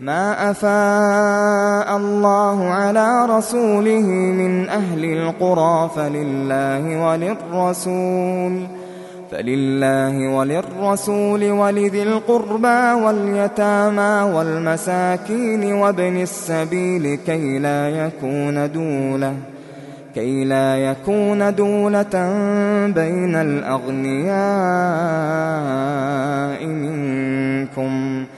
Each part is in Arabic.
ما أفاء الله على رسوله من أهل القرى فلله وللرسول فلله وللرسول ولذي القربى واليتامى والمساكين وابن السبيل كي لا يكون دولة كي لا يكون دولة بين الأغنياء منكم ۖ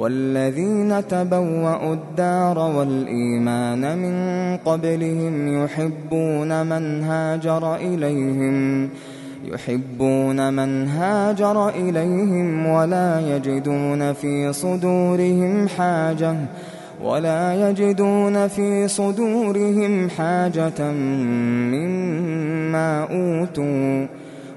والذين تبوأوا الدار والإيمان من قبلهم يحبون من هاجر إليهم يحبون من هاجر إليهم ولا يجدون في صدورهم حاجة ولا يجدون في صدورهم حاجة مما أوتوا.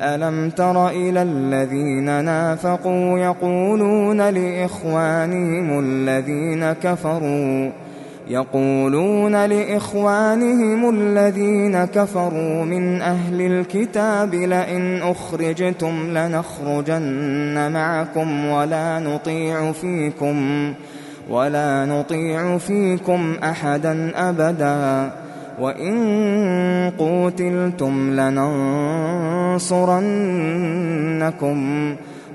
ألم تر إلى الذين نافقوا يقولون لإخوانهم الذين كفروا يقولون لإخوانهم الذين كفروا من أهل الكتاب لئن أخرجتم لنخرجن معكم ولا نطيع فيكم ولا نطيع فيكم أحدا أبدا وإن قوتلتم لننصرنكم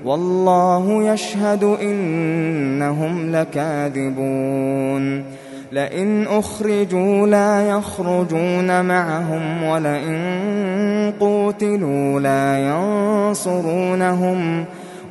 والله يشهد إنهم لكاذبون لئن أخرجوا لا يخرجون معهم ولئن قوتلوا لا ينصرونهم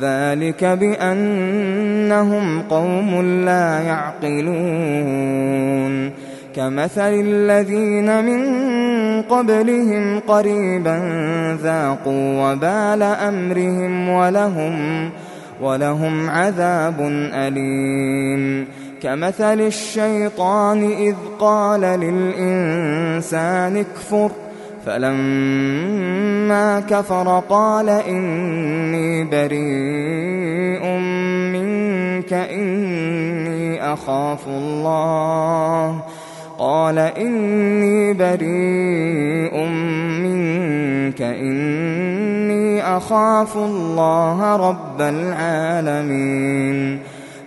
ذلك بأنهم قوم لا يعقلون كمثل الذين من قبلهم قريبا ذاقوا وبال أمرهم ولهم ولهم عذاب أليم كمثل الشيطان إذ قال للإنسان اكفر فلما كفر قال إني بريء منك إني أخاف الله. قال إني بريء منك إني أخاف الله رب العالمين.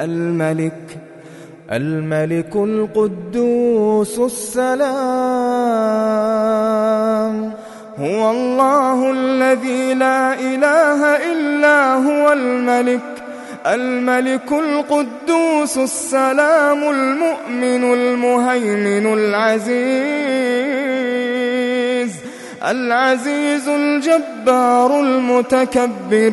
الملك الملك القدوس السلام. هو الله الذي لا إله إلا هو الملك الملك القدوس السلام المؤمن المهيمن العزيز العزيز الجبار المتكبر.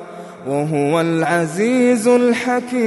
وهو العزيز الحكيم.